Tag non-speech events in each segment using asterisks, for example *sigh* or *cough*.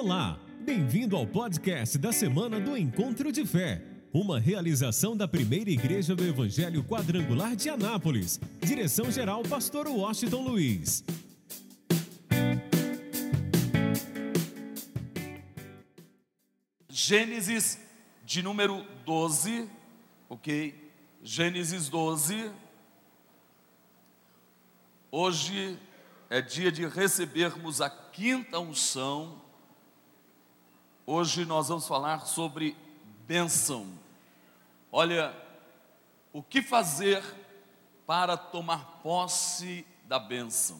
Olá, bem-vindo ao podcast da semana do Encontro de Fé, uma realização da primeira igreja do Evangelho Quadrangular de Anápolis. Direção-geral, Pastor Washington Luiz. Gênesis de número 12, ok? Gênesis 12. Hoje é dia de recebermos a quinta unção. Hoje nós vamos falar sobre bênção. Olha, o que fazer para tomar posse da bênção?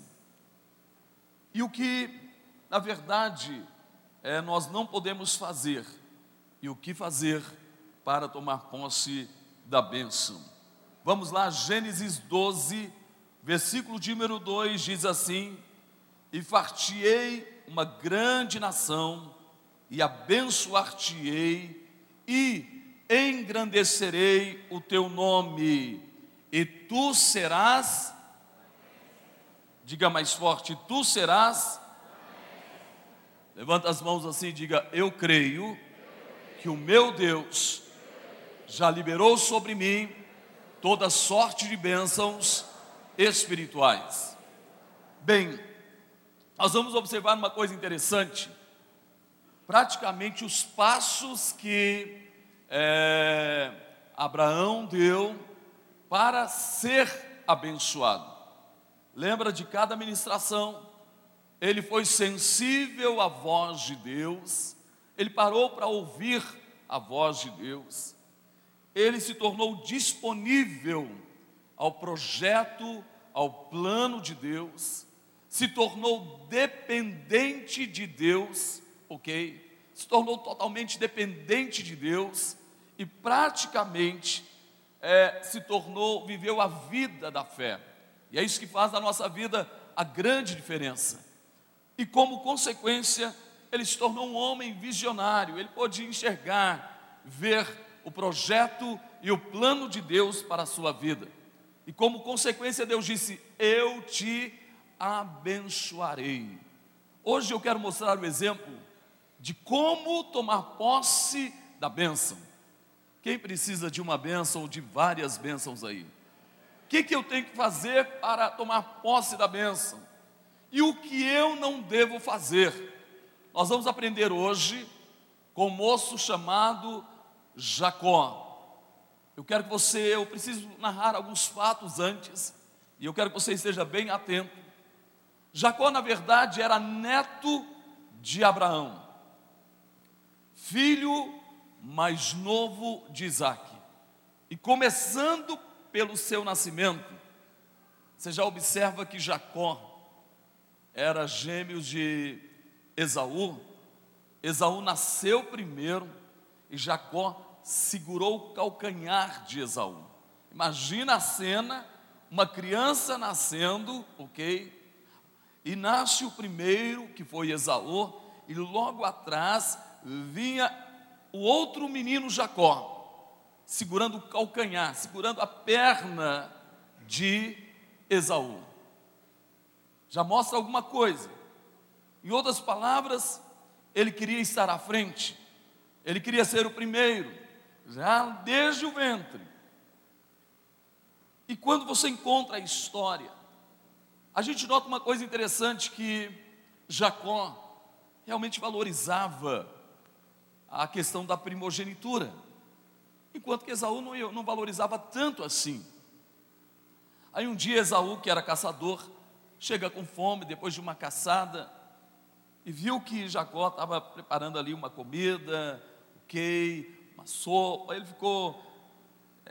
E o que, na verdade, é, nós não podemos fazer? E o que fazer para tomar posse da bênção? Vamos lá, Gênesis 12, versículo número 2 diz assim: E fartiei uma grande nação, e abençoar-te-ei, e engrandecerei o teu nome, e tu serás, diga mais forte, tu serás, levanta as mãos assim e diga: Eu creio que o meu Deus já liberou sobre mim toda sorte de bênçãos espirituais. Bem, nós vamos observar uma coisa interessante. Praticamente os passos que é, Abraão deu para ser abençoado. Lembra de cada ministração? Ele foi sensível à voz de Deus, ele parou para ouvir a voz de Deus, ele se tornou disponível ao projeto, ao plano de Deus, se tornou dependente de Deus, ok? Se tornou totalmente dependente de Deus e praticamente é, se tornou, viveu a vida da fé. E é isso que faz da nossa vida a grande diferença. E como consequência, ele se tornou um homem visionário, ele pôde enxergar, ver o projeto e o plano de Deus para a sua vida. E como consequência, Deus disse: Eu te abençoarei. Hoje eu quero mostrar o exemplo de como tomar posse da bênção. Quem precisa de uma bênção ou de várias bênçãos aí? O que, que eu tenho que fazer para tomar posse da bênção? E o que eu não devo fazer? Nós vamos aprender hoje com um moço chamado Jacó. Eu quero que você, eu preciso narrar alguns fatos antes, e eu quero que você esteja bem atento. Jacó, na verdade, era neto de Abraão, filho mais novo de Isaac. E começando pelo seu nascimento, você já observa que Jacó era gêmeos de Esaú. Esaú nasceu primeiro e Jacó segurou o calcanhar de Esaú. Imagina a cena, uma criança nascendo, ok? E nasce o primeiro, que foi Esaú, e logo atrás vinha o outro menino Jacó, segurando o calcanhar, segurando a perna de Esaú. Já mostra alguma coisa. Em outras palavras, ele queria estar à frente, ele queria ser o primeiro, já desde o ventre. E quando você encontra a história, a gente nota uma coisa interessante que Jacó realmente valorizava a questão da primogenitura, enquanto que Esaú não, não valorizava tanto assim. Aí um dia Esaú, que era caçador, chega com fome depois de uma caçada e viu que Jacó estava preparando ali uma comida, ok, uma sopa, ele ficou,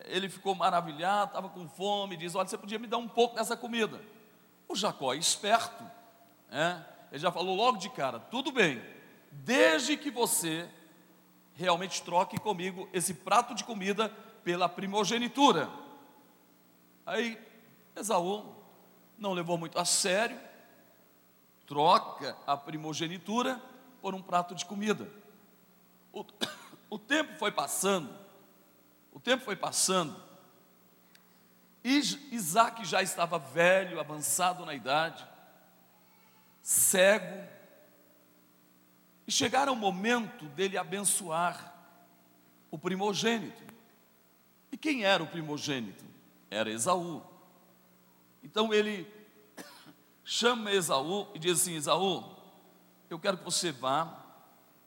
ele ficou maravilhado, estava com fome, diz, olha, você podia me dar um pouco dessa comida. O Jacó é esperto, né? ele já falou logo de cara, tudo bem, desde que você realmente troque comigo esse prato de comida pela primogenitura. Aí Esaú não levou muito a sério, troca a primogenitura por um prato de comida. O, *coughs* o tempo foi passando, o tempo foi passando, Isaac já estava velho, avançado na idade, cego, E chegaram o momento dele abençoar o primogênito. E quem era o primogênito? Era Esaú. Então ele *coughs* chama Esaú e diz assim: Esaú, eu quero que você vá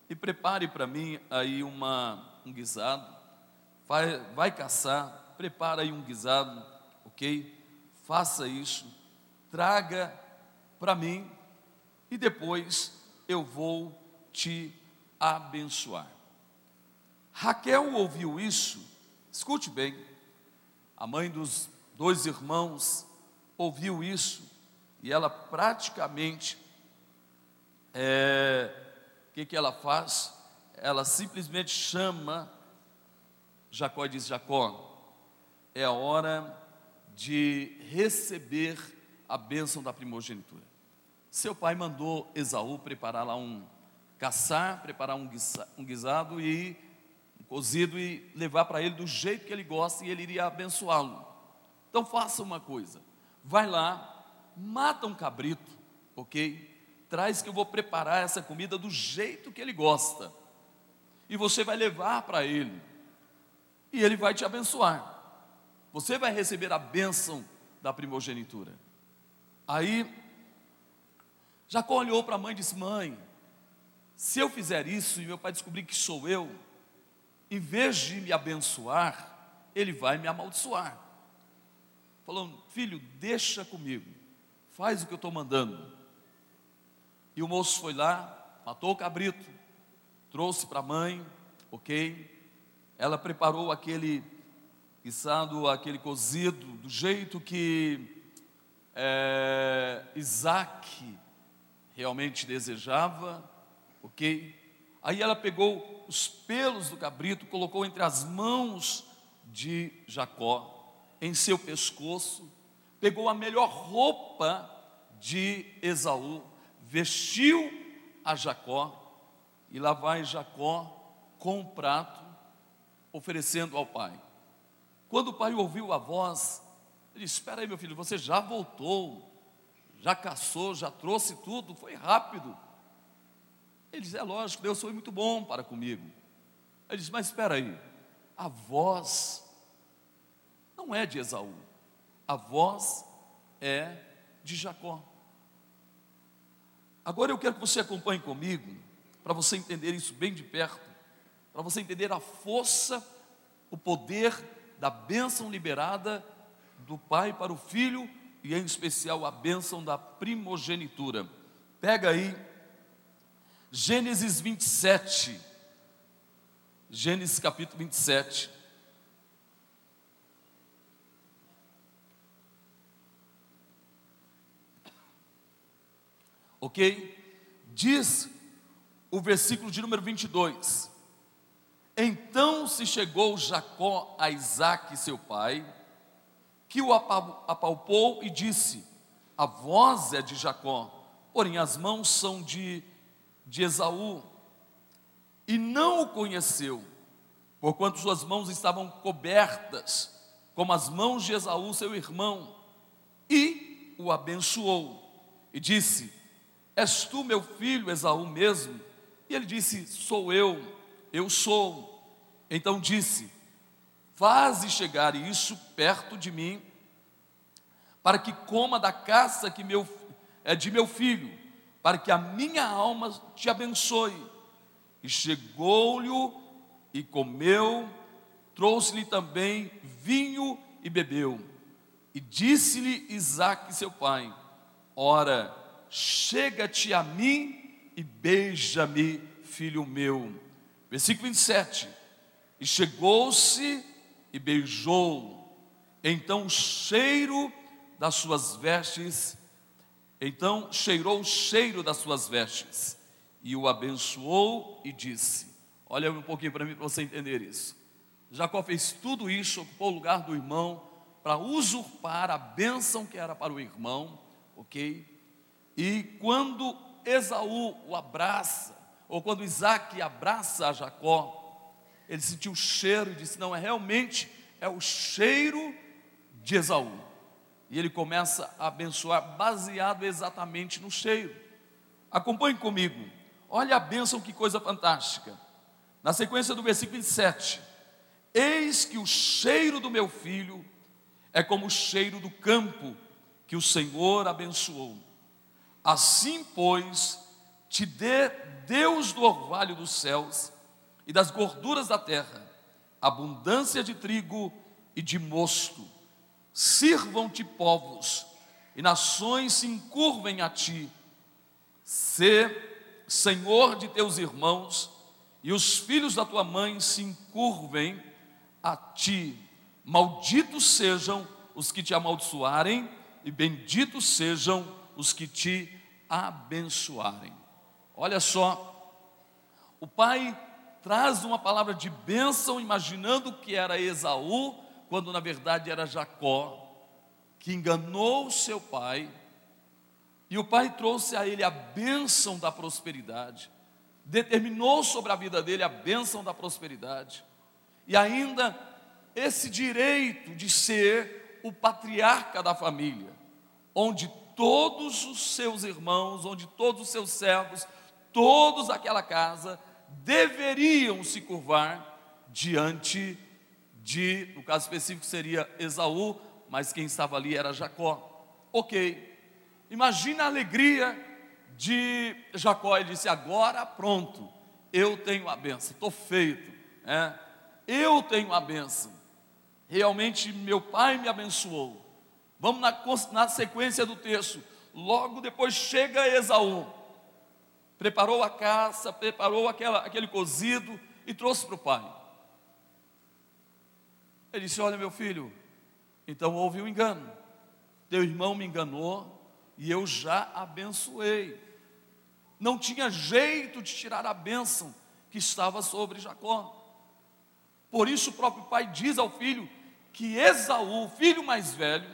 e prepare para mim aí uma, um guisado, vai, vai caçar, prepara aí um guisado, ok? Faça isso, traga para mim e depois eu vou te abençoar. Raquel ouviu isso, escute bem, a mãe dos dois irmãos ouviu isso e ela praticamente, é, o que, que ela faz? Ela simplesmente chama Jacó e diz: Jacó, é a hora de receber a bênção da primogenitura. Seu pai mandou Esaú preparar lá um caçar, preparar um, guisado e um cozido e levar para ele do jeito que ele gosta e ele iria abençoá-lo. Então faça uma coisa, vai lá, mata um cabrito, ok? Traz que eu vou preparar essa comida do jeito que ele gosta. E você vai levar para ele. E ele vai te abençoar. Você vai receber a bênção da primogenitura. Aí, Jacó olhou para a mãe e disse: Mãe, se eu fizer isso e meu pai descobrir que sou eu, em vez de me abençoar, ele vai me amaldiçoar. Falou, filho, deixa comigo, faz o que eu estou mandando. E o moço foi lá, matou o cabrito, trouxe para a mãe, ok? Ela preparou aquele guisado, aquele cozido, do jeito que é, Isaac realmente desejava, ok? Aí ela pegou os pelos do cabrito, colocou entre as mãos de Jacó, em seu pescoço, pegou a melhor roupa de Esaú, vestiu a Jacó, e lá vai Jacó com o um prato, oferecendo ao pai. Quando o pai ouviu a voz, ele disse: Espera aí, meu filho, você já voltou, já caçou, já trouxe tudo, foi rápido. Ele diz: É lógico, Deus foi muito bom para comigo. Ele diz: Mas espera aí, a voz não é de Esaú, a voz é de Jacó. Agora eu quero que você acompanhe comigo, para você entender isso bem de perto, para você entender a força, o poder da bênção liberada do pai para o filho e em especial a bênção da primogenitura. Pega aí Gênesis 27. Gênesis capítulo 27. Ok? Diz o versículo de número 22. Então se chegou Jacó a Isaac, seu pai, que o apalpou e disse: A voz é de Jacó, porém as mãos são de, de Esaú. E não o conheceu, porquanto suas mãos estavam cobertas, como as mãos de Esaú, seu irmão, e o abençoou. E disse: És tu meu filho, Esaú mesmo? E ele disse: Sou eu, eu sou. Então disse: Faze chegar isso perto de mim, para que coma da caça que meu, é de meu filho, para que a minha alma te abençoe. E chegou-lhe e comeu, trouxe-lhe também vinho e bebeu. E disse-lhe Isaque, seu pai: Ora, chega-te a mim e beija-me, filho meu. Versículo 27. E chegou-se e beijou. Então o cheiro das suas vestes, então cheirou o cheiro das suas vestes e o abençoou e disse: Olha um pouquinho para mim para você entender isso. Jacó fez tudo isso, ocupou o lugar do irmão para usurpar a bênção que era para o irmão, ok? E quando Esaú o abraça, ou quando Isaac abraça a Jacó, ele sentiu o cheiro e disse: Não, é realmente é o cheiro de Esaú. E ele começa a abençoar baseado exatamente no cheiro. Acompanhe comigo. olha a bênção, que coisa fantástica. Na sequência do versículo 27, eis que o cheiro do meu filho é como o cheiro do campo que o Senhor abençoou. Assim, pois, te dê Deus do orvalho dos céus e das gorduras da terra, abundância de trigo e de mosto. Sirvam-te povos e nações se encurvem a ti. Sê Senhor de teus irmãos e os filhos da tua mãe se encurvem a ti. Malditos sejam os que te amaldiçoarem e benditos sejam os que te abençoarem. Olha só, o pai traz uma palavra de bênção, imaginando que era Esaú, quando na verdade era Jacó, que enganou seu pai, e o pai trouxe a ele a bênção da prosperidade, determinou sobre a vida dele a bênção da prosperidade, e ainda esse direito de ser o patriarca da família, onde todos os seus irmãos, onde todos os seus servos, todos daquela casa deveriam se curvar diante de, no caso específico seria Esaú, mas quem estava ali era Jacó. Ok, imagina a alegria de Jacó, ele disse: Agora pronto, eu tenho a benção, estou feito, é, eu tenho a benção, realmente meu pai me abençoou. Vamos na, na sequência do texto, logo depois chega Esaú, preparou a caça, preparou aquela, aquele cozido e trouxe para o pai. Ele disse: Olha, meu filho, então houve um engano. Teu irmão me enganou e eu já abençoei. Não tinha jeito de tirar a bênção que estava sobre Jacó. Por isso o próprio pai diz ao filho que Esaú, o filho mais velho,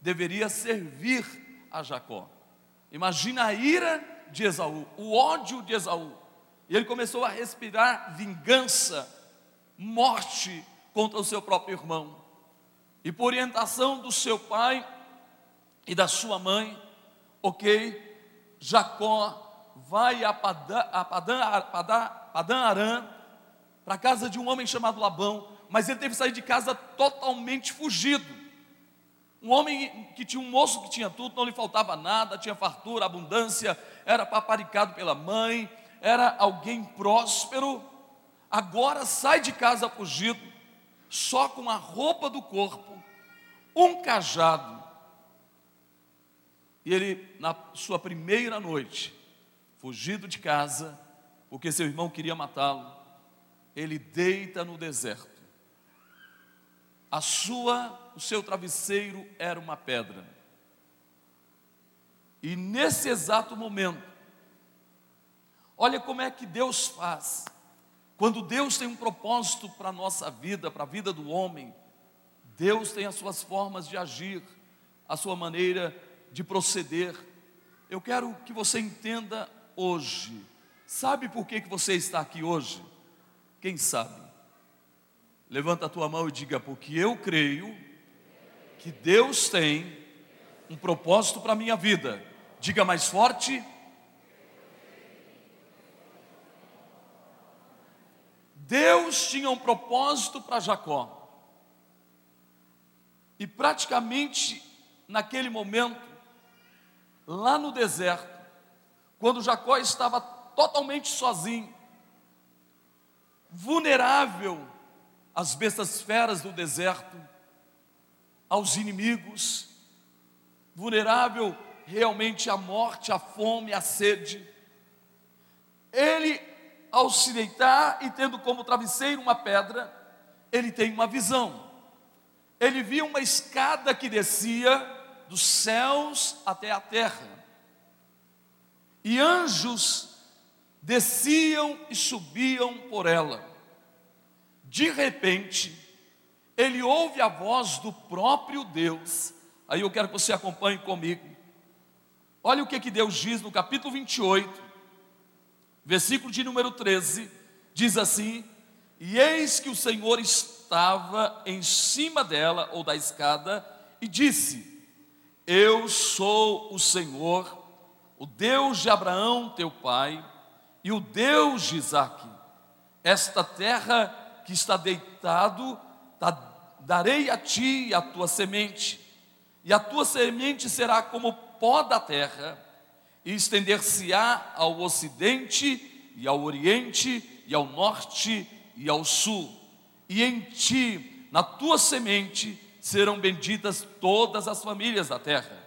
deveria servir a Jacó. Imagina a ira de Esaú, o ódio de Esaú. E ele começou a respirar vingança, morte contra o seu próprio irmão. E por orientação do seu pai e da sua mãe, ok, Jacó vai a Padã, a Padã, Padã, Padã Arã, para a casa de um homem chamado Labão, mas ele teve que sair de casa totalmente fugido. Um homem que tinha um moço que tinha tudo, não lhe faltava nada, tinha fartura, abundância, era paparicado pela mãe, era alguém próspero. Agora sai de casa fugido, só com a roupa do corpo, um cajado. E ele, na sua primeira noite, fugido de casa, porque seu irmão queria matá-lo, ele deita no deserto. A sua o seu travesseiro era uma pedra. E nesse exato momento, olha como é que Deus faz. Quando Deus tem um propósito para a nossa vida, para a vida do homem, Deus tem as suas formas de agir, a sua maneira de proceder. Eu quero que você entenda hoje. Sabe por que, que você está aqui hoje? Quem sabe? Levanta a tua mão e diga, porque eu creio que Deus tem um propósito para a minha vida. Diga mais forte. Deus tinha um propósito para Jacó. E praticamente naquele momento, lá no deserto, quando Jacó estava totalmente sozinho, vulnerável às bestas feras do deserto, aos inimigos, vulnerável realmente à morte, à fome, à sede. Ele, ao se deitar e tendo como travesseiro uma pedra, ele tem uma visão. Ele via uma escada que descia dos céus até a terra. E anjos desciam e subiam por ela. De repente, ele ouve a voz do próprio Deus. Aí eu quero que você acompanhe comigo. Olha o que, que Deus diz no capítulo 28, versículo de número 13: diz assim: E eis que o Senhor estava em cima dela, ou da escada, e disse: Eu sou o Senhor, o Deus de Abraão, teu pai, e o Deus de Isaac. Esta terra que está deitado, darei a ti e a tua semente, e a tua semente será como pó da terra, e estender-se-á ao ocidente e ao oriente e ao norte e ao sul. E em ti, na tua semente, serão benditas todas as famílias da terra.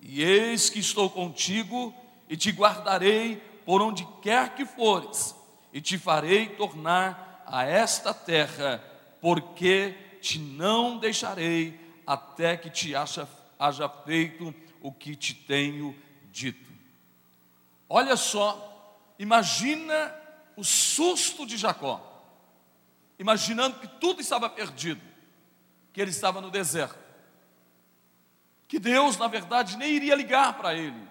E eis que estou contigo e te guardarei por onde quer que fores, e te farei tornar a esta terra, porque te não deixarei até que te haja, haja feito o que te tenho dito. Olha só, imagina o susto de Jacó, imaginando que tudo estava perdido, que ele estava no deserto, que Deus, na verdade, nem iria ligar para ele.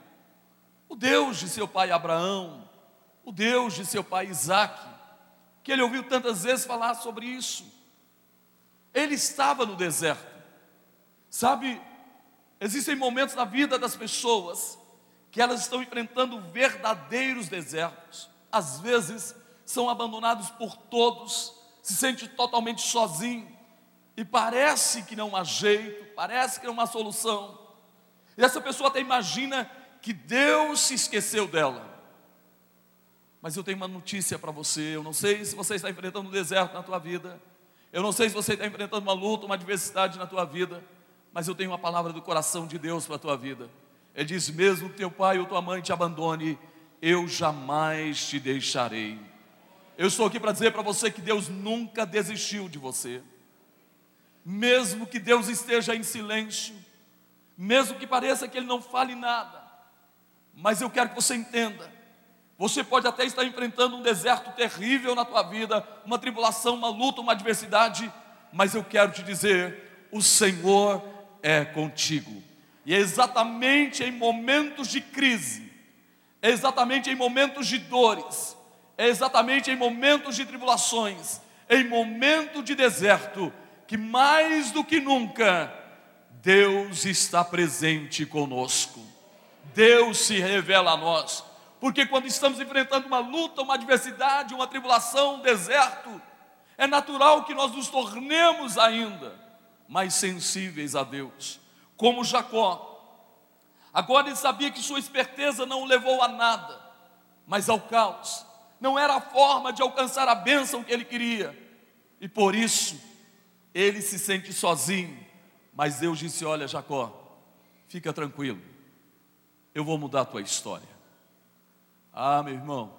O Deus de seu pai Abraão, o Deus de seu pai Isaac, que ele ouviu tantas vezes falar sobre isso. Ele estava no deserto. Sabe, existem momentos na vida das pessoas que elas estão enfrentando verdadeiros desertos. Às vezes são abandonados por todos, se sente totalmente sozinho e parece que não há jeito, parece que não há solução. E essa pessoa até imagina que Deus se esqueceu dela. Mas eu tenho uma notícia para você. Eu não sei se você está enfrentando um deserto na tua vida. Eu não sei se você está enfrentando uma luta, uma adversidade na tua vida. Mas eu tenho uma palavra do coração de Deus para a tua vida. Ele diz: mesmo que teu pai ou tua mãe te abandone, eu jamais te deixarei. Eu estou aqui para dizer para você que Deus nunca desistiu de você. Mesmo que Deus esteja em silêncio, mesmo que pareça que Ele não fale nada, mas eu quero que você entenda você pode até estar enfrentando um deserto terrível na tua vida, uma tribulação, uma luta, uma adversidade, mas eu quero te dizer: o Senhor é contigo. E é exatamente em momentos de crise, é exatamente em momentos de dores, é exatamente em momentos de tribulações, em momento de deserto, que mais do que nunca Deus está presente conosco. Deus se revela a nós porque quando estamos enfrentando uma luta, uma adversidade, uma tribulação, um deserto, é natural que nós nos tornemos ainda mais sensíveis a Deus, como Jacó. Agora ele sabia que sua esperteza não o levou a nada, mas ao caos. Não era a forma de alcançar a bênção que ele queria, e por isso ele se sente sozinho. Mas Deus disse: Olha, Jacó, fica tranquilo, eu vou mudar a tua história. Ah, meu irmão,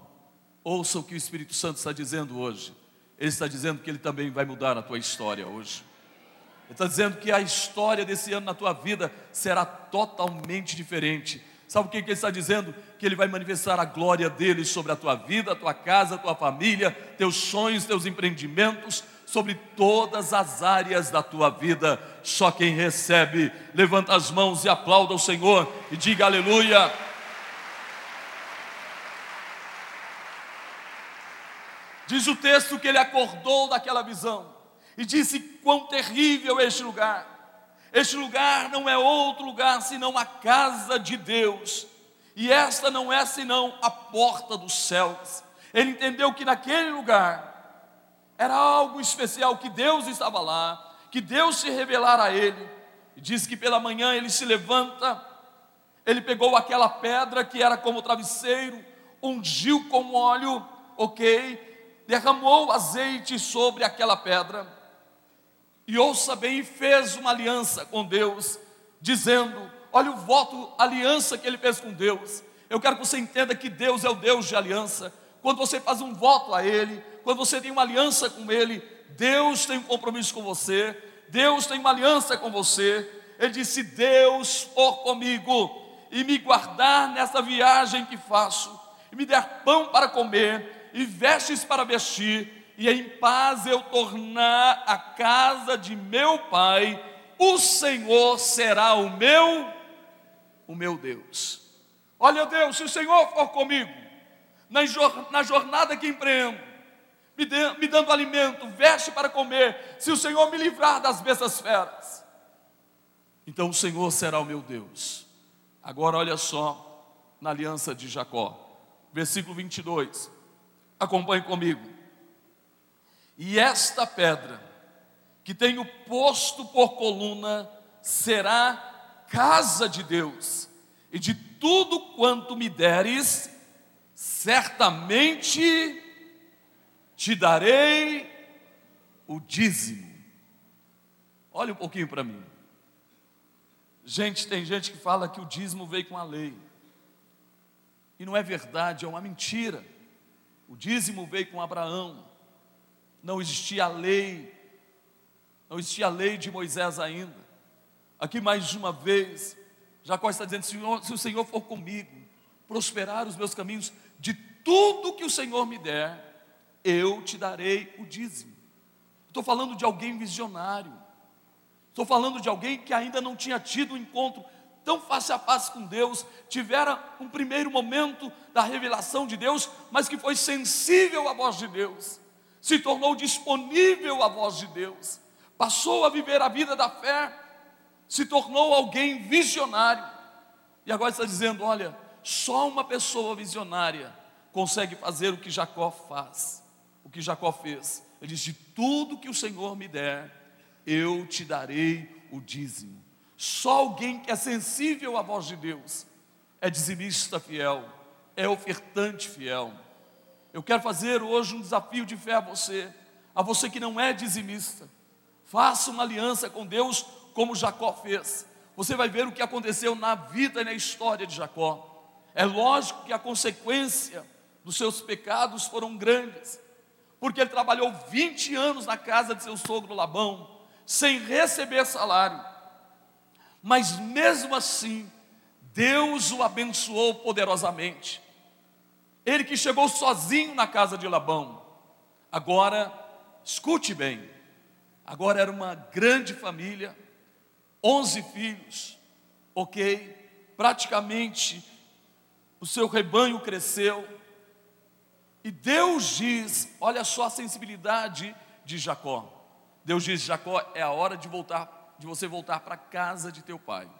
ouça o que o Espírito Santo está dizendo hoje. Ele está dizendo que ele também vai mudar a tua história hoje. Ele está dizendo que a história desse ano na tua vida será totalmente diferente. Sabe o que ele está dizendo? Que ele vai manifestar a glória dele sobre a tua vida, a tua casa, a tua família, teus sonhos, teus empreendimentos, sobre todas as áreas da tua vida. Só quem recebe, levanta as mãos e aplauda o Senhor e diga aleluia. Diz o texto que ele acordou daquela visão e disse: Quão terrível é este lugar! Este lugar não é outro lugar senão a casa de Deus, e esta não é senão a porta dos céus. Ele entendeu que naquele lugar era algo especial, que Deus estava lá, que Deus se revelara a ele. E diz que pela manhã ele se levanta, ele pegou aquela pedra que era como travesseiro, ungiu com óleo, ok? derramou azeite sobre aquela pedra, e ouça bem, fez uma aliança com Deus, dizendo: olha o voto, aliança que ele fez com Deus. Eu quero que você entenda que Deus é o Deus de aliança. Quando você faz um voto a Ele, quando você tem uma aliança com Ele, Deus tem um compromisso com você, Deus tem uma aliança com você. Ele disse: Se Deus for comigo e me guardar nessa viagem que faço, e me der pão para comer, e vestes para vestir, e em paz eu tornar a casa de meu pai, o Senhor será o meu, o meu Deus. Olha, Deus, se o Senhor for comigo, na jornada que empreendo, me, de, me dando alimento, veste para comer, se o Senhor me livrar das bestas feras, então o Senhor será o meu Deus. Agora olha só, na aliança de Jacó, versículo 22. Acompanhe comigo. E esta pedra, que tenho posto por coluna, será casa de Deus, e de tudo quanto me deres, certamente te darei o dízimo. Olha um pouquinho para mim. Gente, tem gente que fala que o dízimo veio com a lei. E não é verdade, é uma mentira. O dízimo veio com Abraão. Não existia a lei. Não existia a lei de Moisés ainda. Aqui mais uma vez, Jacó está dizendo: Senhor, se o Senhor for comigo, prosperar os meus caminhos, de tudo que o Senhor me der, eu te darei o dízimo. Estou falando de alguém visionário. Estou falando de alguém que ainda não tinha tido um encontro tão face a face com Deus, tivera um primeiro momento da revelação de Deus, mas que foi sensível à voz de Deus, se tornou disponível à voz de Deus, passou a viver a vida da fé, se tornou alguém visionário, e agora está dizendo: olha, só uma pessoa visionária consegue fazer o que Jacó faz, o que Jacó fez. Ele diz: de tudo que o Senhor me der, eu te darei o dízimo. Só alguém que é sensível à voz de Deus é dizimista fiel, é ofertante fiel. Eu quero fazer hoje um desafio de fé a você, a você que não é dizimista. Faça uma aliança com Deus como Jacó fez. Você vai ver o que aconteceu na vida e na história de Jacó. É lógico que a consequência dos seus pecados foram grandes, porque ele trabalhou 20 anos na casa de seu sogro Labão, sem receber salário. Mas mesmo assim, Deus o abençoou poderosamente. Ele que chegou sozinho na casa de Labão. Agora, escute bem. Agora era uma grande família, onze filhos, ok? Praticamente o seu rebanho cresceu. E Deus diz: olha só a sensibilidade de Jacó. Deus diz: Jacó, é a hora de voltar, de você voltar para a casa de teu pai.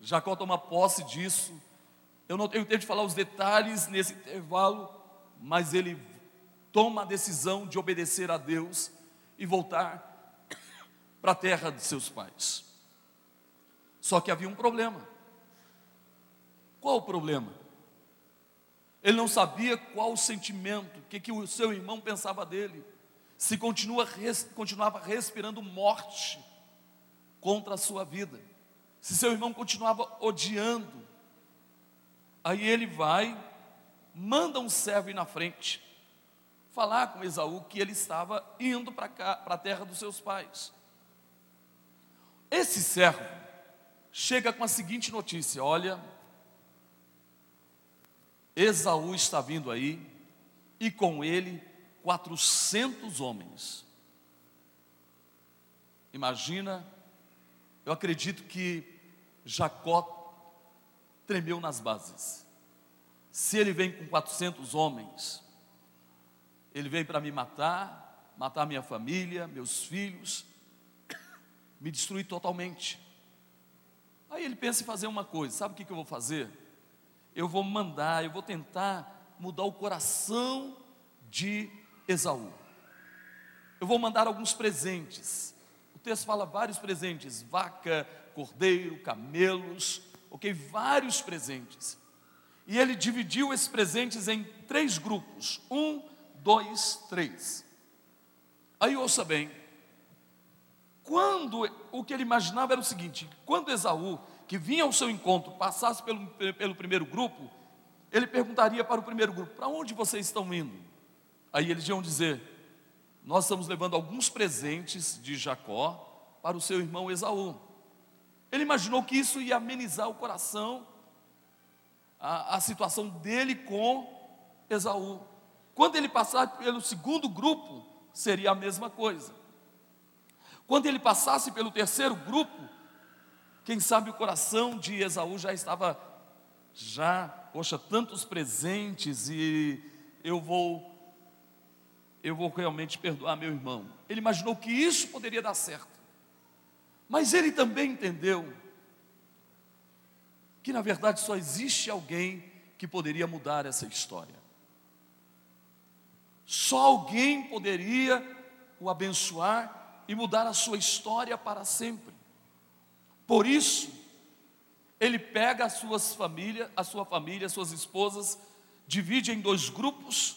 Jacó toma posse disso. Eu não tenho tempo de falar os detalhes nesse intervalo, mas ele toma a decisão de obedecer a Deus e voltar para a terra de seus pais. Só que havia um problema. Qual o problema? Ele não sabia qual o sentimento, o que, que o seu irmão pensava dele se continua, res, continuava respirando morte contra a sua vida, se seu irmão continuava odiando, aí ele vai, manda um servo ir na frente, falar com Esaú que ele estava indo para a terra dos seus pais. Esse servo chega com a seguinte notícia: olha, Esaú está vindo aí, e com ele 400 homens. Imagina, eu acredito que Jacó tremeu nas bases. Se ele vem com 400 homens, ele vem para me matar, matar minha família, meus filhos, *coughs* me destruir totalmente. Aí ele pensa em fazer uma coisa: sabe o que eu vou fazer? Eu vou mandar, eu vou tentar mudar o coração de Esaú. Eu vou mandar alguns presentes. O texto fala vários presentes: vaca, cordeiro, camelos, ok? Vários presentes. E ele dividiu esses presentes em três grupos: um, dois, três. Aí ouça bem. Quando o que ele imaginava era o seguinte: quando Esaú, que vinha ao seu encontro, passasse pelo, pelo primeiro grupo, ele perguntaria para o primeiro grupo: para onde vocês estão indo? Aí eles iam dizer: Nós estamos levando alguns presentes de Jacó para o seu irmão Esaú. Ele imaginou que isso ia amenizar o coração, a, a situação dele com Esaú. Quando ele passar pelo segundo grupo, seria a mesma coisa. Quando ele passasse pelo terceiro grupo, quem sabe o coração de Esaú já estava, já, poxa, tantos presentes e eu vou eu vou realmente perdoar meu irmão. Ele imaginou que isso poderia dar certo. Mas ele também entendeu que na verdade só existe alguém que poderia mudar essa história. Só alguém poderia o abençoar e mudar a sua história para sempre. Por isso, ele pega as suas famílias, a sua família, as suas esposas, divide em dois grupos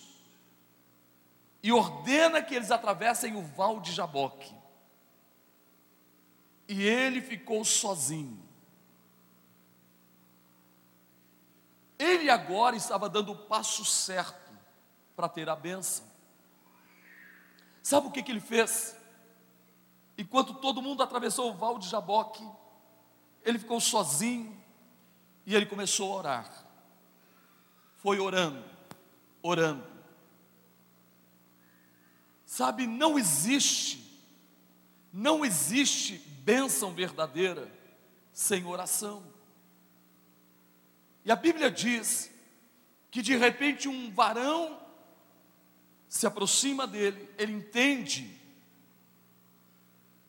e ordena que eles atravessem o val de Jaboque. E ele ficou sozinho. Ele agora estava dando o passo certo para ter a benção. Sabe o que, que ele fez? Enquanto todo mundo atravessou o val de Jaboque, ele ficou sozinho e ele começou a orar. Foi orando, orando. Sabe, não existe, não existe bênção verdadeira sem oração. E a Bíblia diz que de repente um varão se aproxima dele, ele entende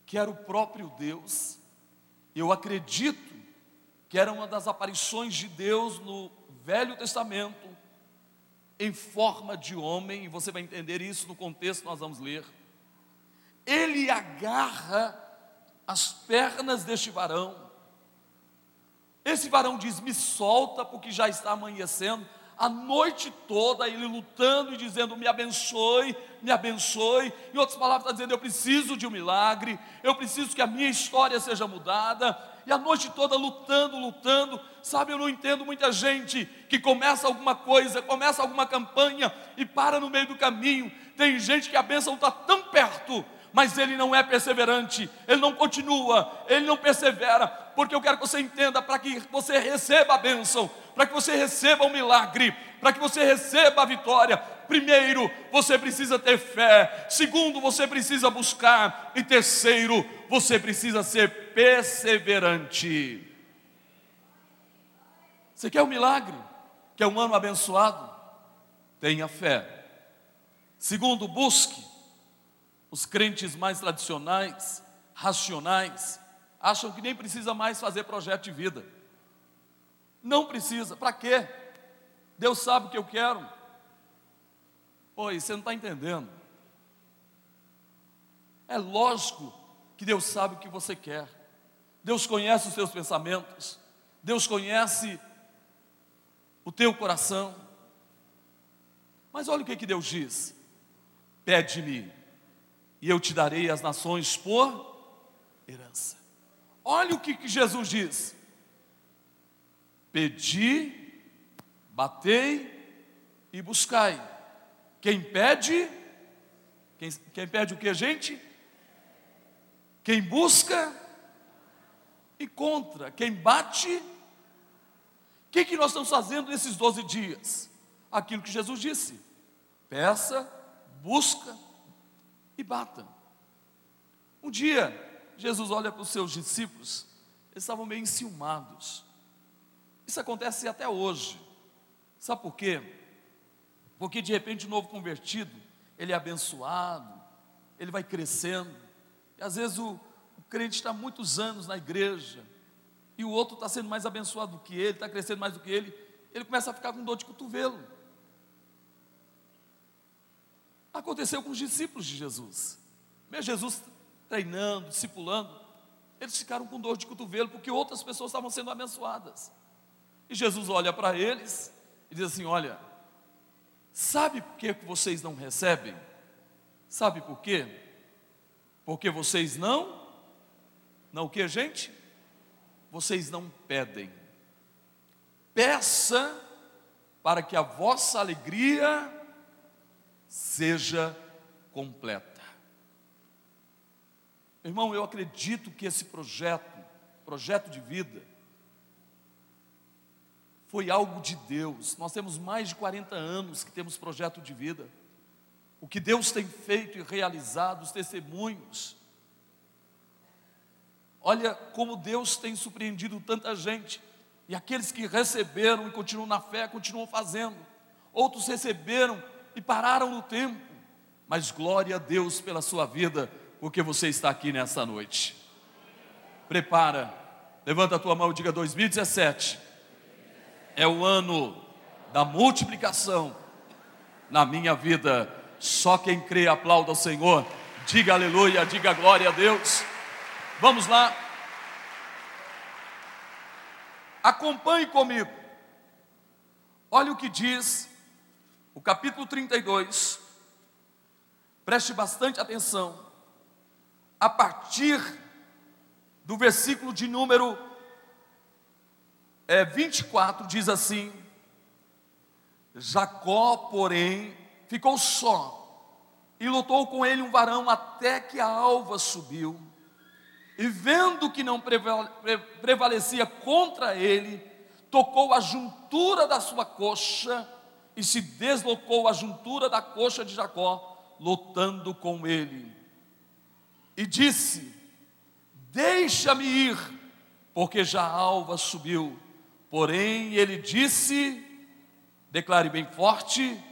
que era o próprio Deus. Eu acredito que era uma das aparições de Deus no Velho Testamento, em forma de homem, e você vai entender isso no contexto que nós vamos ler. Ele agarra as pernas deste varão. Esse varão diz: Me solta, porque já está amanhecendo. A noite toda ele lutando e dizendo: Me abençoe, me abençoe. Em outras palavras, está dizendo: Eu preciso de um milagre, eu preciso que a minha história seja mudada. E a noite toda lutando, lutando. Sabe, eu não entendo muita gente que começa alguma coisa, começa alguma campanha e para no meio do caminho. Tem gente que a bênção está tão perto, mas ele não é perseverante, ele não continua, ele não persevera, porque eu quero que você entenda, para que você receba a bênção, para que você receba o milagre, para que você receba a vitória, primeiro, você precisa ter fé, segundo, você precisa buscar, e terceiro, você precisa ser perseverante. Você quer um milagre? Quer um ano abençoado? Tenha fé. Segundo, busque. Os crentes mais tradicionais, racionais, acham que nem precisa mais fazer projeto de vida. Não precisa, para quê? Deus sabe o que eu quero. Pois você não está entendendo. É lógico que Deus sabe o que você quer. Deus conhece os seus pensamentos. Deus conhece o teu coração. Mas olha o que, que Deus diz: pede-me, e eu te darei as nações por herança. Olha o que, que Jesus diz: pedi, batei e buscai. Quem pede, quem, quem pede o que, gente? Quem busca, encontra. Quem bate, o que, que nós estamos fazendo nesses 12 dias? Aquilo que Jesus disse: peça, busca e bata. Um dia, Jesus olha para os seus discípulos, eles estavam meio enciumados. Isso acontece até hoje. Sabe por quê? Porque de repente o novo convertido, ele é abençoado, ele vai crescendo. E às vezes o, o crente está muitos anos na igreja, e o outro está sendo mais abençoado do que ele, está crescendo mais do que ele, ele começa a ficar com dor de cotovelo. Aconteceu com os discípulos de Jesus. Mesmo Jesus treinando, discipulando, eles ficaram com dor de cotovelo porque outras pessoas estavam sendo abençoadas. E Jesus olha para eles e diz assim: Olha, sabe por que vocês não recebem? Sabe por quê? Porque vocês não, não o que, gente? vocês não pedem. Peça para que a vossa alegria seja completa. Irmão, eu acredito que esse projeto, projeto de vida, foi algo de Deus. Nós temos mais de 40 anos que temos projeto de vida. O que Deus tem feito e realizado, os testemunhos, Olha como Deus tem surpreendido tanta gente. E aqueles que receberam e continuam na fé, continuam fazendo. Outros receberam e pararam no tempo. Mas glória a Deus pela sua vida, porque você está aqui nessa noite. Prepara, levanta a tua mão e diga 2017. É o ano da multiplicação na minha vida. Só quem crê aplauda ao Senhor. Diga aleluia, diga glória a Deus. Vamos lá. Acompanhe comigo. Olha o que diz o capítulo 32. Preste bastante atenção. A partir do versículo de número é, 24, diz assim: Jacó, porém, ficou só e lutou com ele um varão até que a alva subiu. E vendo que não prevalecia contra ele, tocou a juntura da sua coxa e se deslocou a juntura da coxa de Jacó, lutando com ele. E disse: Deixa-me ir, porque já a alva subiu. Porém, ele disse: Declare bem forte: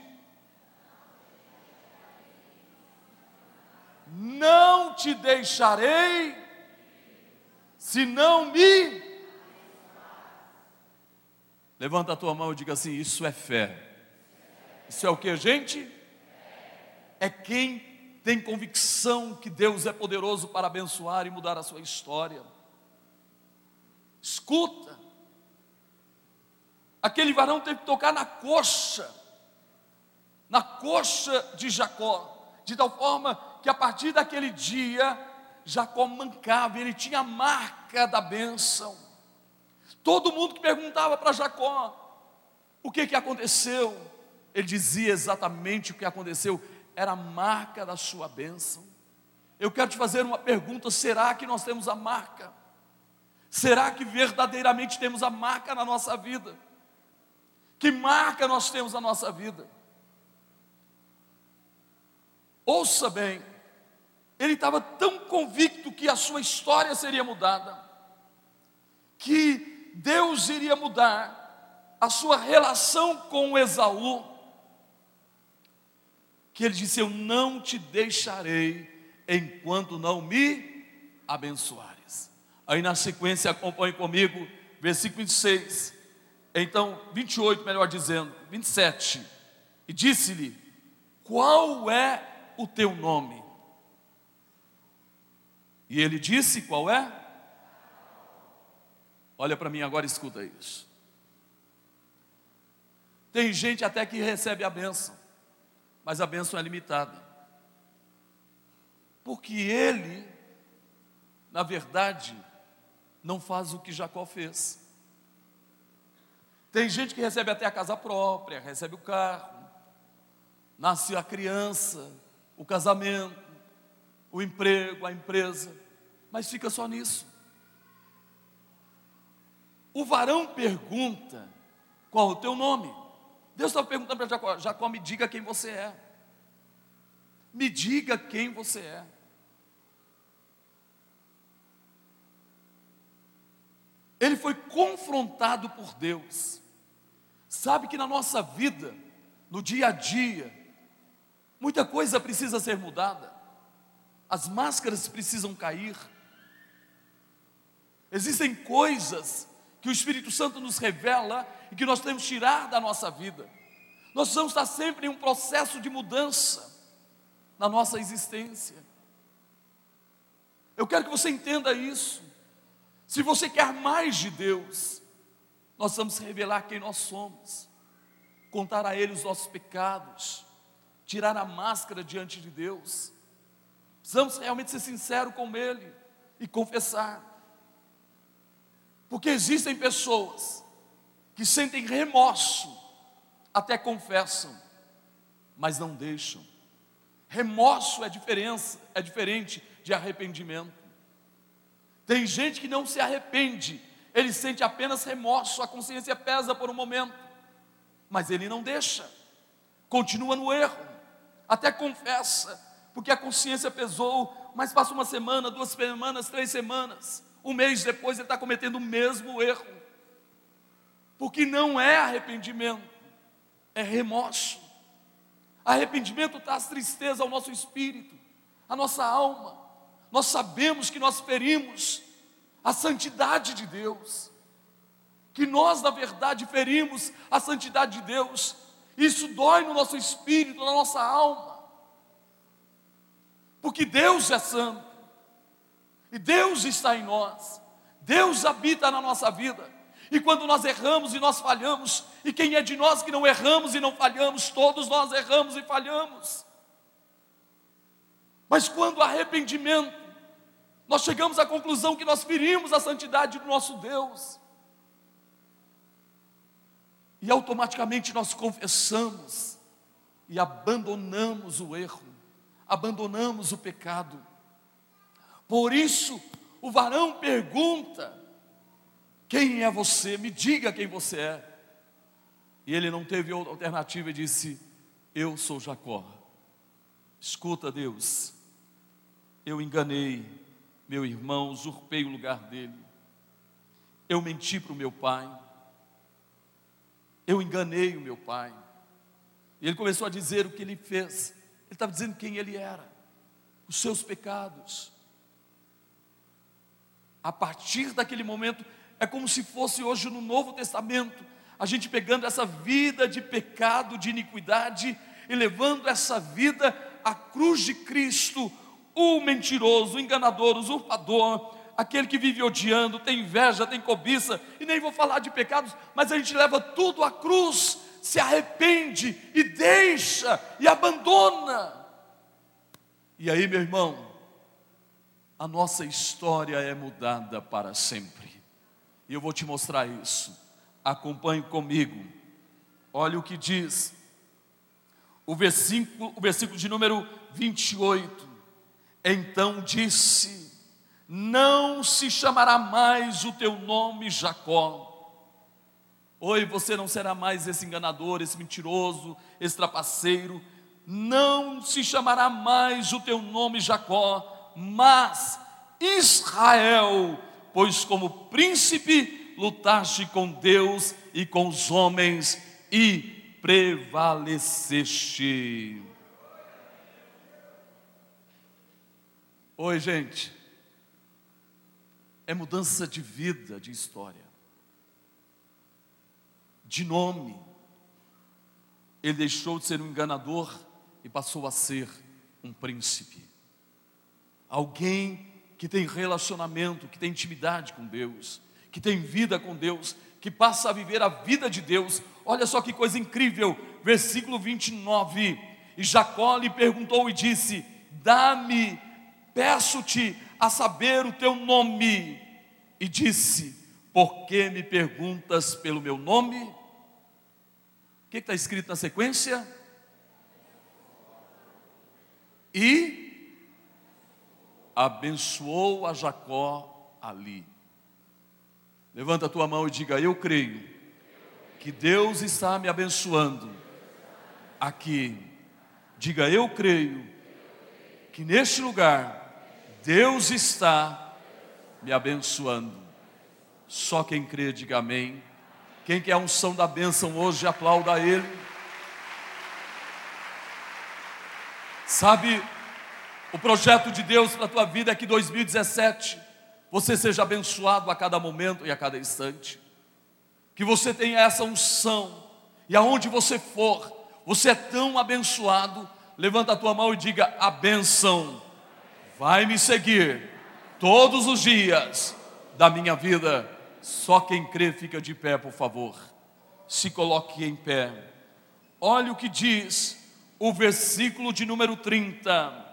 Não te deixarei, se não me. Levanta a tua mão e diga assim: Isso é fé. Isso é o que, gente? É quem tem convicção que Deus é poderoso para abençoar e mudar a sua história. Escuta, aquele varão teve que tocar na coxa, na coxa de Jacó, de tal forma que a partir daquele dia, Jacó mancava, ele tinha a marca da bênção. Todo mundo que perguntava para Jacó o que, que aconteceu, ele dizia exatamente o que aconteceu, era a marca da sua bênção. Eu quero te fazer uma pergunta: será que nós temos a marca? Será que verdadeiramente temos a marca na nossa vida? Que marca nós temos na nossa vida? Ouça bem, ele estava tão convicto que a sua história seria mudada, que Deus iria mudar a sua relação com Esaú, que ele disse: Eu não te deixarei enquanto não me abençoares. Aí na sequência, acompanhe comigo, versículo 26. Então, 28, melhor dizendo, 27. E disse-lhe: Qual é o teu nome? E ele disse: Qual é? Olha para mim agora, escuta isso. Tem gente até que recebe a benção, mas a benção é limitada. Porque ele, na verdade, não faz o que Jacó fez. Tem gente que recebe até a casa própria, recebe o carro, nasce a criança, o casamento, o emprego, a empresa, mas fica só nisso. O varão pergunta: qual o teu nome? Deus estava perguntando para Jacó: Jacó, me diga quem você é. Me diga quem você é. Ele foi confrontado por Deus. Sabe que na nossa vida, no dia a dia, muita coisa precisa ser mudada, as máscaras precisam cair. Existem coisas que o Espírito Santo nos revela e que nós temos que tirar da nossa vida. Nós vamos estar sempre em um processo de mudança na nossa existência. Eu quero que você entenda isso. Se você quer mais de Deus, nós vamos revelar quem nós somos, contar a Ele os nossos pecados, tirar a máscara diante de Deus. Precisamos realmente ser sinceros com Ele e confessar. Porque existem pessoas que sentem remorso, até confessam, mas não deixam. Remorso é diferença, é diferente de arrependimento. Tem gente que não se arrepende, ele sente apenas remorso, a consciência pesa por um momento, mas ele não deixa, continua no erro, até confessa, porque a consciência pesou, mas passa uma semana, duas semanas, três semanas, um mês depois ele está cometendo o mesmo erro, porque não é arrependimento, é remorso. Arrependimento traz tristeza ao nosso espírito, à nossa alma. Nós sabemos que nós ferimos a santidade de Deus, que nós, na verdade, ferimos a santidade de Deus. Isso dói no nosso espírito, na nossa alma. Porque Deus é santo. E Deus está em nós. Deus habita na nossa vida. E quando nós erramos e nós falhamos, e quem é de nós que não erramos e não falhamos, todos nós erramos e falhamos. Mas quando arrependimento, nós chegamos à conclusão que nós ferimos a santidade do nosso Deus. E automaticamente nós confessamos e abandonamos o erro, abandonamos o pecado. Por isso, o varão pergunta: Quem é você? Me diga quem você é. E ele não teve outra alternativa e disse: Eu sou Jacó. Escuta, Deus, eu enganei meu irmão, usurpei o lugar dele, eu menti para o meu pai, eu enganei o meu pai. E ele começou a dizer o que ele fez, ele estava dizendo quem ele era, os seus pecados. A partir daquele momento, é como se fosse hoje no Novo Testamento, a gente pegando essa vida de pecado, de iniquidade, e levando essa vida à cruz de Cristo, o mentiroso, o enganador, o usurpador, aquele que vive odiando, tem inveja, tem cobiça, e nem vou falar de pecados, mas a gente leva tudo à cruz, se arrepende e deixa e abandona. E aí, meu irmão, a nossa história é mudada para sempre. E eu vou te mostrar isso. Acompanhe comigo. Olha o que diz o versículo, o versículo de número 28. Então disse: Não se chamará mais o teu nome Jacó. Oi, você não será mais esse enganador, esse mentiroso, esse trapaceiro. Não se chamará mais o teu nome Jacó, mas Israel, pois como príncipe lutaste com Deus e com os homens e prevaleceste. Oi, gente. É mudança de vida, de história. De nome. Ele deixou de ser um enganador e passou a ser um príncipe. Alguém que tem relacionamento, que tem intimidade com Deus, que tem vida com Deus, que passa a viver a vida de Deus. Olha só que coisa incrível, versículo 29. E Jacó lhe perguntou e disse: Dá-me peço-te a saber o teu nome. E disse: Por que me perguntas pelo meu nome? O que está escrito na sequência? E abençoou a Jacó ali. Levanta a tua mão e diga: Eu creio que Deus está me abençoando aqui. Diga: Eu creio que neste lugar Deus está me abençoando. Só quem crê, diga amém. Quem quer a unção da bênção hoje, aplauda Ele. Sabe, o projeto de Deus para a tua vida é que 2017 você seja abençoado a cada momento e a cada instante. Que você tenha essa unção e aonde você for, você é tão abençoado. Levanta a tua mão e diga: a benção vai me seguir todos os dias da minha vida. Só quem crê fica de pé, por favor. Se coloque em pé. Olha o que diz o versículo de número 30.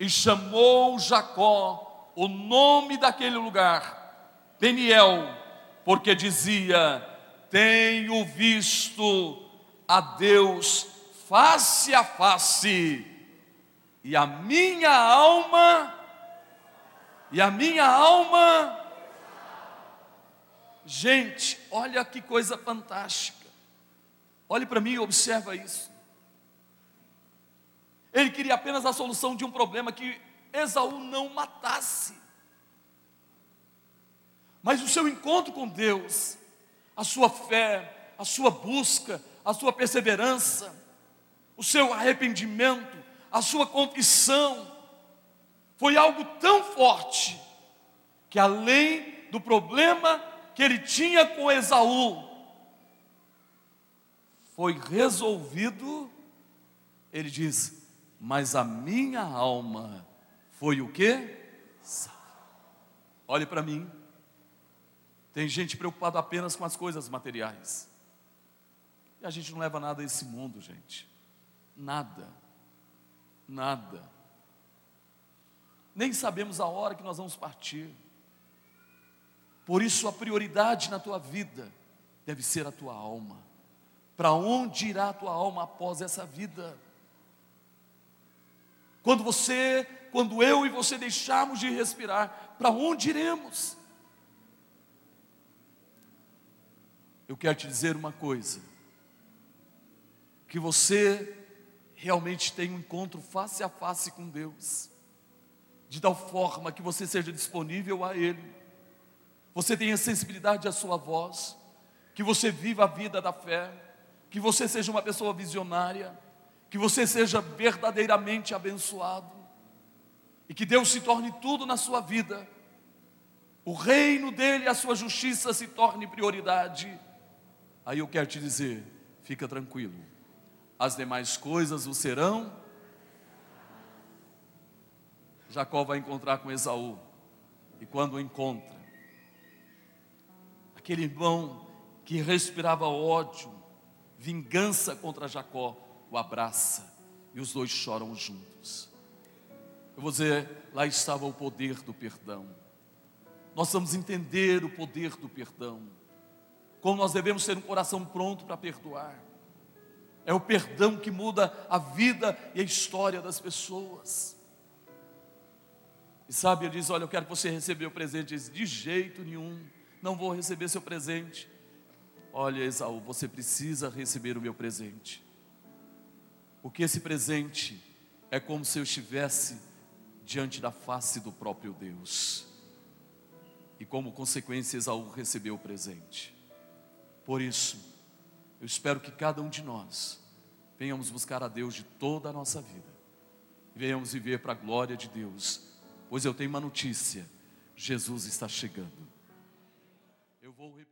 E chamou Jacó o nome daquele lugar, Peniel, porque dizia: Tenho visto a Deus face a face e a minha alma, e a minha alma, gente, olha que coisa fantástica. Olhe para mim e observa isso. Ele queria apenas a solução de um problema que Esaú não matasse. Mas o seu encontro com Deus, a sua fé, a sua busca, a sua perseverança, o seu arrependimento, a sua confissão foi algo tão forte que além do problema que ele tinha com Esaú foi resolvido, ele diz: Mas a minha alma foi o que? Olhe para mim. Tem gente preocupada apenas com as coisas materiais. E a gente não leva nada a esse mundo, gente. Nada. Nada. Nem sabemos a hora que nós vamos partir. Por isso, a prioridade na tua vida deve ser a tua alma. Para onde irá a tua alma após essa vida? Quando você, quando eu e você deixarmos de respirar, para onde iremos? Eu quero te dizer uma coisa: que você realmente tenha um encontro face a face com Deus, de tal forma que você seja disponível a Ele, você tenha sensibilidade à Sua voz, que você viva a vida da fé, que você seja uma pessoa visionária, que você seja verdadeiramente abençoado, e que Deus se torne tudo na sua vida, o reino dele, a sua justiça se torne prioridade. Aí eu quero te dizer, fica tranquilo, as demais coisas o serão. Jacó vai encontrar com Esaú, e quando o encontra, aquele irmão que respirava ódio, vingança contra Jacó, o abraça e os dois choram juntos. Eu vou dizer, lá estava o poder do perdão. Nós vamos entender o poder do perdão. Como nós devemos ter um coração pronto para perdoar. É o perdão que muda a vida e a história das pessoas. E sabe, ele diz: Olha, eu quero que você receba o presente. Ele diz: De jeito nenhum, não vou receber seu presente. Olha, Esaú, você precisa receber o meu presente. Porque esse presente é como se eu estivesse diante da face do próprio Deus. E como consequência, Esaú recebeu o presente. Por isso, eu espero que cada um de nós venhamos buscar a Deus de toda a nossa vida. Venhamos viver para a glória de Deus. Pois eu tenho uma notícia: Jesus está chegando. Eu vou repetir.